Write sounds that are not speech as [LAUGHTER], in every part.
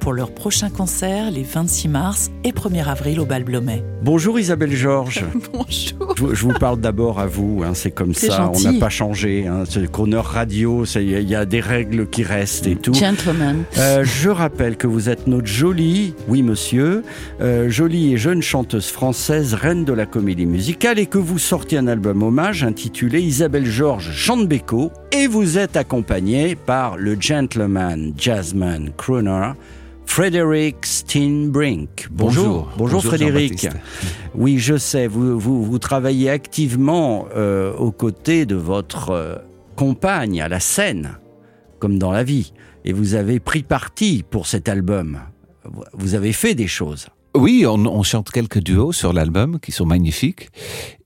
pour leur prochain concert les 26 mars et 1er avril au Bal Blomet. Bonjour Isabelle Georges. [LAUGHS] Bonjour. Je, je vous parle d'abord à vous, hein, c'est comme ça, gentil. on n'a pas changé. Hein, c'est le Crooner Radio, il y, a- il y a des règles qui restent et tout. Gentlemen. Euh, je rappelle que vous êtes notre jolie, oui monsieur, euh, jolie et jeune chanteuse française, reine de la comédie musicale, et que vous sortiez un album hommage intitulé Isabelle Georges chante et vous êtes accompagnée par le gentleman, jazzman, crooner, Frédéric Steinbrink. Bonjour. Bonjour, Frédéric. Oui, je sais, vous, vous, vous travaillez activement euh, aux côtés de votre euh, compagne à la scène, comme dans la vie, et vous avez pris parti pour cet album. Vous- Vous avez fait des choses. Oui, on, on chante quelques duos sur l'album qui sont magnifiques.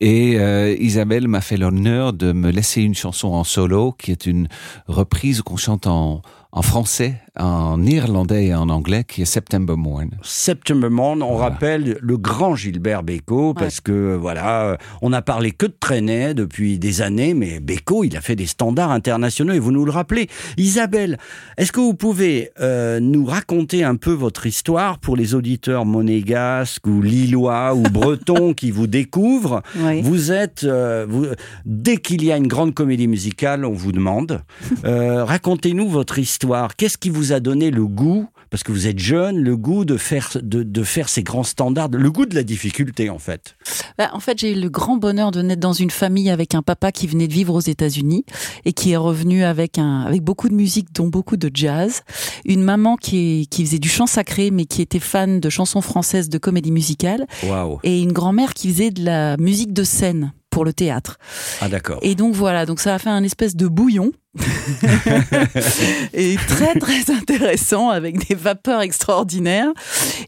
Et euh, Isabelle m'a fait l'honneur de me laisser une chanson en solo qui est une reprise qu'on chante en, en français, en irlandais et en anglais, qui est September Morn. September Morn, on rappelle le grand Gilbert Bécaud, parce que voilà, euh, on a parlé que de Trenet depuis des années, mais Bécaud, il a fait des standards internationaux et vous nous le rappelez. Isabelle, est-ce que vous pouvez euh, nous raconter un peu votre histoire pour les auditeurs monégasques ou lillois ou [LAUGHS] bretons qui vous découvrent? Oui. Vous êtes, euh, vous, dès qu'il y a une grande comédie musicale, on vous demande. [LAUGHS] Euh, Racontez-nous votre histoire. Qu'est-ce qui vous a donné le goût, parce que vous êtes jeune, le goût de faire, de, de faire ces grands standards, le goût de la difficulté en fait. Bah, en fait, j'ai eu le grand bonheur de naître dans une famille avec un papa qui venait de vivre aux États-Unis et qui est revenu avec un avec beaucoup de musique, dont beaucoup de jazz. Une maman qui est- qui faisait du chant sacré, mais qui était fan de chansons françaises, de comédie musicale, et une grand-mère qui faisait de la musique de scène pour le théâtre. Ah d'accord. Et donc voilà, donc ça a fait un espèce de bouillon. [LAUGHS] et très très intéressant avec des vapeurs extraordinaires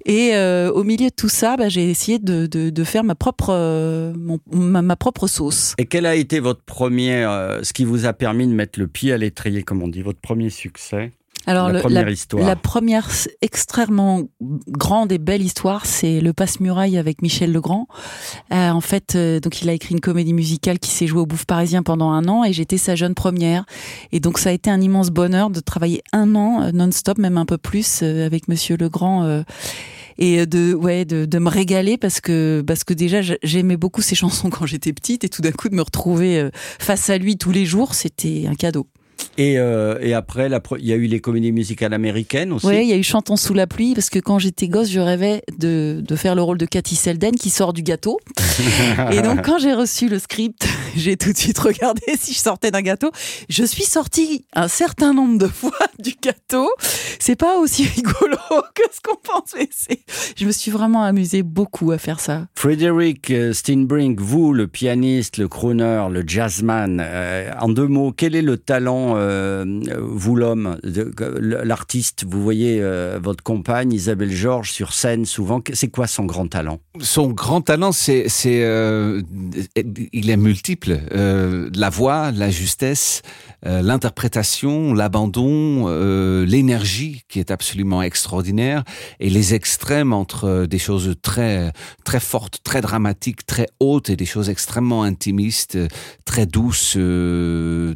et euh, au milieu de tout ça bah, j'ai essayé de, de, de faire ma propre euh, mon- ma, ma propre sauce Et quel a été votre premier, euh, ce qui vous a permis de mettre le pied à l'étrier, comme on dit, votre premier succès? Alors La le- première histoire. la première s- extrêmement grande et belle histoire c'est le passe-muraille avec Michel Legrand Euh, en fait euh, donc il a écrit une comédie musicale qui s'est jouée au Bouffe Parisien pendant un an et j'étais sa jeune première Et donc ça a été un immense bonheur de travailler un an euh, non-stop, même un peu plus euh, avec Monsieur Legrand. euh, et de ouais de, de me régaler parce que parce que déjà j'a- j'aimais beaucoup ses chansons quand j'étais petite et tout d'un coup de me retrouver face à lui tous les jours c'était un cadeau. Et, euh, et après, il y a eu les comédies musicales américaines aussi. Ouais, il y a eu Chantons sous la pluie parce que quand j'étais gosse, je rêvais de, de faire le rôle de Cathy Selden qui sort du gâteau. [LAUGHS] Et donc quand j'ai reçu le script, [LAUGHS] j'ai tout de suite regardé si je sortais d'un gâteau. Je suis sortie un certain nombre de fois [LAUGHS] du gâteau. C'est pas aussi rigolo que ce qu'on pense, mais c'est. Je me suis vraiment amusée beaucoup à faire ça. Frédéric euh, Steinbrink, vous, le pianiste, le crooner, le jazzman, euh, en deux mots, quel est le talent, euh, vous l'homme, l'artiste Vous voyez euh, votre compagne Isabelle Georges sur scène souvent. C'est quoi son grand talent? Son grand talent, c'est, euh, il est multiple. La voix, la justesse, l'interprétation, l'abandon, l'énergie qui est absolument extraordinaire et les extrêmes entre des choses très, très fortes, très dramatiques, très hautes et des choses extrêmement intimistes, très douces,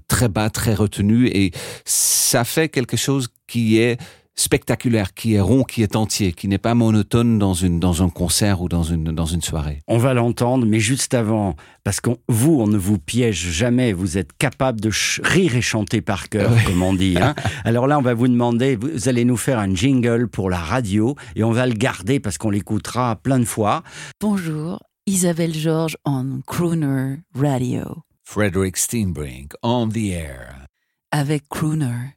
très bas, très retenues et ça fait quelque chose qui est spectaculaire, qui est rond, qui est entier, qui n'est pas monotone dans une dans un concert ou dans une dans une soirée. On va l'entendre, mais juste avant, parce que vous, on ne vous piège jamais, vous êtes capable de rire et chanter par cœur, comme on dit. hein. [LAUGHS] Alors là, on va vous demander, vous allez nous faire un jingle pour la radio, et on va le garder parce qu'on l'écoutera plein de fois. Bonjour, Isabelle Georges on Crooner Radio. Frederick Steinbrink on the air. Avec Crooner,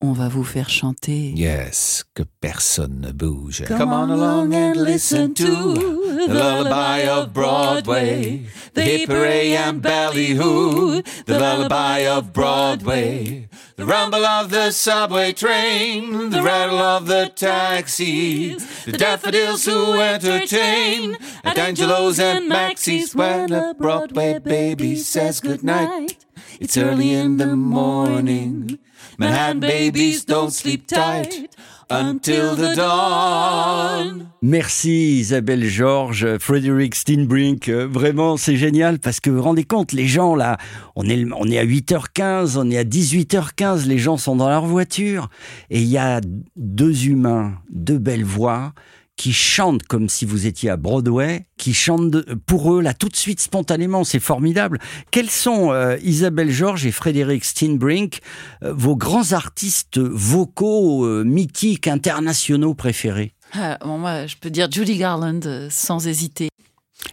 on va vous faire chanter. Yes, que personne ne bouge. Come on along and listen to the lullaby of Broadway, the hip hooray and ballyhoo, the lullaby of Broadway, the rumble of the subway train, the rattle of the taxis, the daffodils who entertain at Angelo's and Maxie's when a Broadway baby says goodnight. It's early in the morning. Manhattan babies don't sleep tight until the dawn. Merci Isabelle Georges, Frédéric Steinbrink. Vraiment, c'est génial parce que vous vous rendez compte, les gens là, on est, on est à 8h15, on est à 18h15, les gens sont dans leur voiture et il y a deux humains, deux belles voix qui chantent comme si vous étiez à Broadway, qui chantent pour eux là tout de suite spontanément, c'est formidable. Quels sont euh, Isabelle Georges et Frédéric Steinbrink, euh, vos grands artistes vocaux euh, mythiques internationaux préférés? Ah, bon, moi, je peux dire Judy Garland euh, sans hésiter.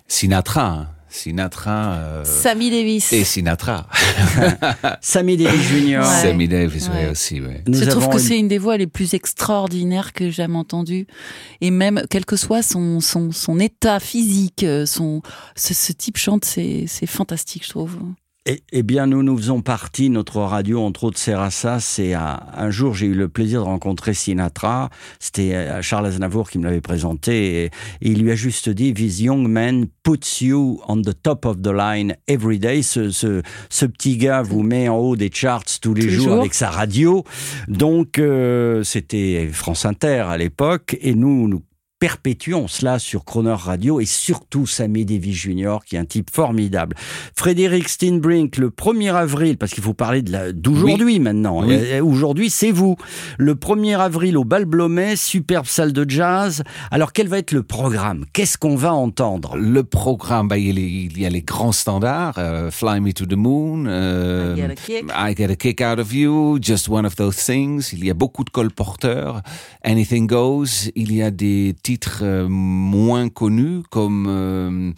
Sinatra, hein. Sinatra euh, Sammy Davis. et Sinatra. [LAUGHS] Sammy Davis Jr. Ouais. Sammy Davis, ouais, Ouais. aussi, ouais. Nous je trouve que une- c'est une des voix les plus extraordinaires que j'ai jamais entendues. Et même, quel que soit son, son, son état physique, euh, son, ce, ce type chante, c'est c'est fantastique, je trouve. Eh, eh bien, nous nous faisons partie, notre radio, entre autres, ça. C'est à- un jour, j'ai eu le plaisir de rencontrer Sinatra. C'était euh, Charles Aznavour qui me l'avait présenté. Et, et il lui a juste dit, This young man puts you on the top of the line every day. Ce, ce, ce petit gars vous met en haut des charts tous les Tous les jours jours. avec sa radio. Donc, euh, c'était France Inter à l'époque. Et nous, nous perpétuons cela sur Croner Radio et surtout Sammy Davis Jr. qui est un type formidable. Frédéric Steinbrink, le 1er avril, parce qu'il faut parler d'aujourd'hui maintenant. Oui. Euh, Aujourd'hui, c'est vous. Le 1er avril au Bal Blomet, superbe salle de jazz. Alors, quel va être le programme? Qu'est-ce qu'on va entendre? Le programme, bah, il, y a les- il y a les grands standards, euh, Fly Me to the Moon, euh, I Get a Kick. I Get a Kick Out of You, Just One of Those Things. Il y a beaucoup de colporteurs, Anything Goes. Il y a des titres euh, moins connus comme euh,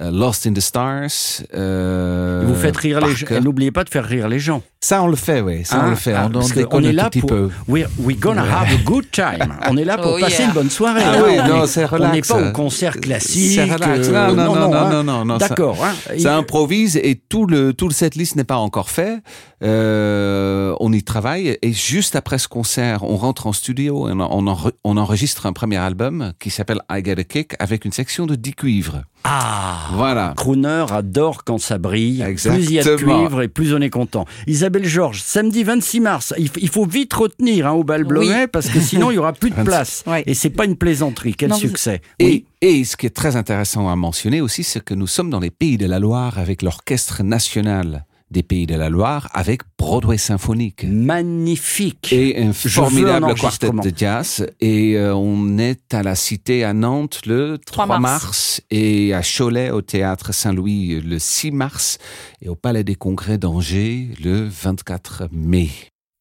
euh, Lost in the Stars. euh, Vous faites rire les gens. N'oubliez pas de faire rire les gens. Ça, on le fait, oui. Ça, on Hein le fait. Ah, on, parce est là tout petit pour. peu. We're, we're gonna have a good time. On est là pour Oh, passer yeah. une bonne soirée. Ah oui, non, est- c'est On n'est relax. pas au concert classique. C'est relax. euh, Non, non, non, non, hein. non, non, non, ça- D'accord. hein. Ça improvise et tout le tout le setlist n'est pas encore fait. Euh, on y travaille et juste après ce concert, on rentre en studio et on, on enregistre un premier album qui s'appelle I Get a Kick avec une section de 10 cuivres. Ah Voilà. Crooner adore quand ça brille. Plus il y a de Exactement. cuivre et plus on est content. Isabelle Georges, samedi 26 mars. Il, faut vite retenir hein, au bal Blomet parce que sinon il y aura plus de 26. [LAUGHS] place. Ouais. Et c'est pas une plaisanterie. Quel Non, vous- succès. Et, Oui. et ce qui est très intéressant à mentionner aussi, c'est que nous sommes dans les Pays de la Loire avec l'Orchestre national des Pays de la Loire avec Broadway Symphonique. Magnifique. Et un formidable quartet de jazz. Et euh, on est à la Cité à Nantes le 3, 3 mars. mars. et à Cholet au Théâtre Saint-Louis le 6 mars et au Palais des Congrès d'Angers le 24 mai.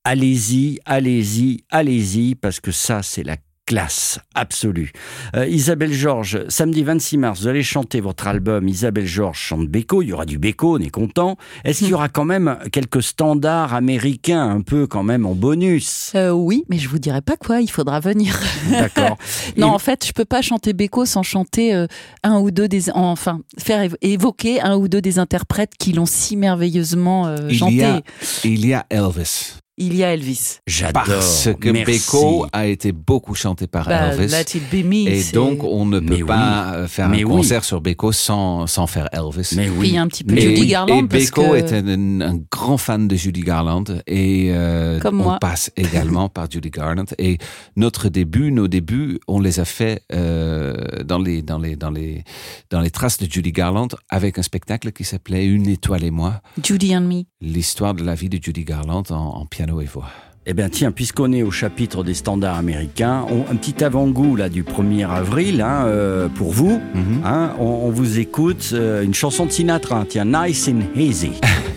Allez-y, allez-y, allez-y, parce que ça, c'est la classe absolue. Euh, Isabelle Georges, samedi 26 mars, vous allez chanter votre album Isabelle Georges chante Beko. Il y aura du Beko, on est content. Est-ce qu'il y aura quand même quelques standards américains, un peu quand même en bonus? Euh, oui, mais je vous dirai pas quoi, il faudra venir. D'accord. [LAUGHS] Non, Et- en fait, je peux pas chanter Beko sans chanter euh, un ou deux des, enfin, faire évo- évoquer un ou deux des interprètes qui l'ont si merveilleusement euh, Il chanté. y, a, il y a Elvis. Il y a Elvis. J'adore. Parce que Merci. Beko a été beaucoup chanté par Bah, Elvis. Let It Be Me. Et donc, on ne peut Mais pas euh, faire Mais un oui. concert sur Beko sans, sans faire Elvis. Mais Puis oui. il y a un petit peu Mais Judy. Garland et parce Beko que est un, un grand fan de Judy Garland et euh, Comme on moi. passe également [LAUGHS] par Judy Garland et notre début, nos débuts, on les a fait euh, dans les dans les dans les dans les traces de Judy Garland avec un spectacle qui s'appelait Une étoile et moi, Judy and Me. l'histoire de la vie de Judy Garland en, en piano et voix. Eh bien tiens, puisqu'on est au chapitre des standards américains, on- un petit avant-goût là du 1er avril hein, euh, pour vous. Mhm. Hein, on, on vous écoute euh, une chanson de Sinatra, tiens, Nice and Easy.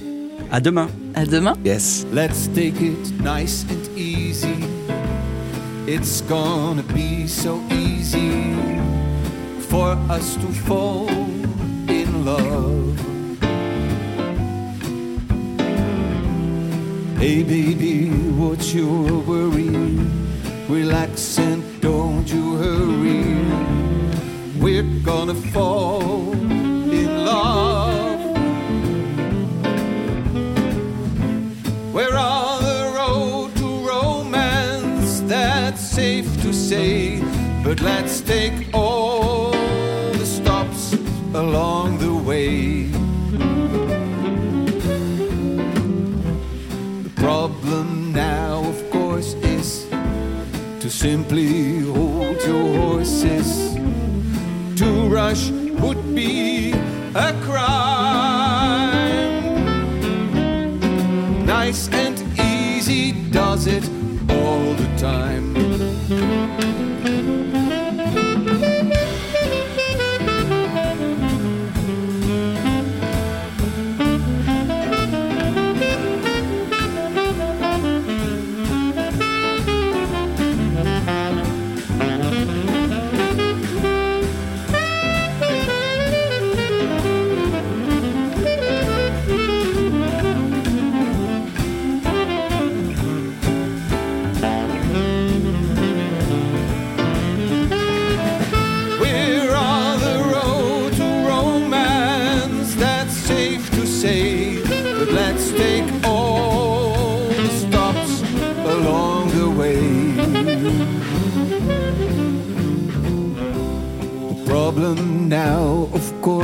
[LAUGHS] à demain. À demain. Yes. Let's take it nice and easy. It's gonna be so easy for us to fall in love. Hey, baby, about your worry. Relax and don't you hurry. We're gonna fall in love. We're on the road to romance, that's safe to say. But let's take all the stops along the way. Simply hold your horses. To rush would be a crime. Nice and easy does it all the time.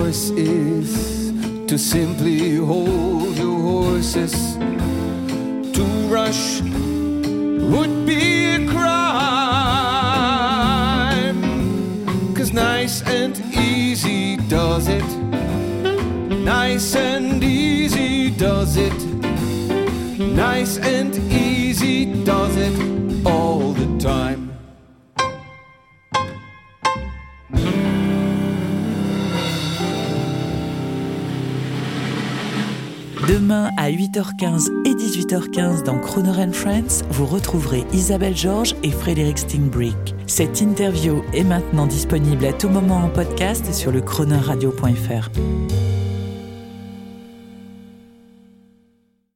Course, is to simply hold your horses. To rush would be a crime. Cause nice and easy does it. Nice and easy does it. Nice and easy does it all the time. Demain à 8h15 et 18h15 dans Croner Friends, vous retrouverez Isabelle Georges et Frédéric Stingbrick. Cette interview est maintenant disponible à tout moment en podcast sur le chronoradio.fr.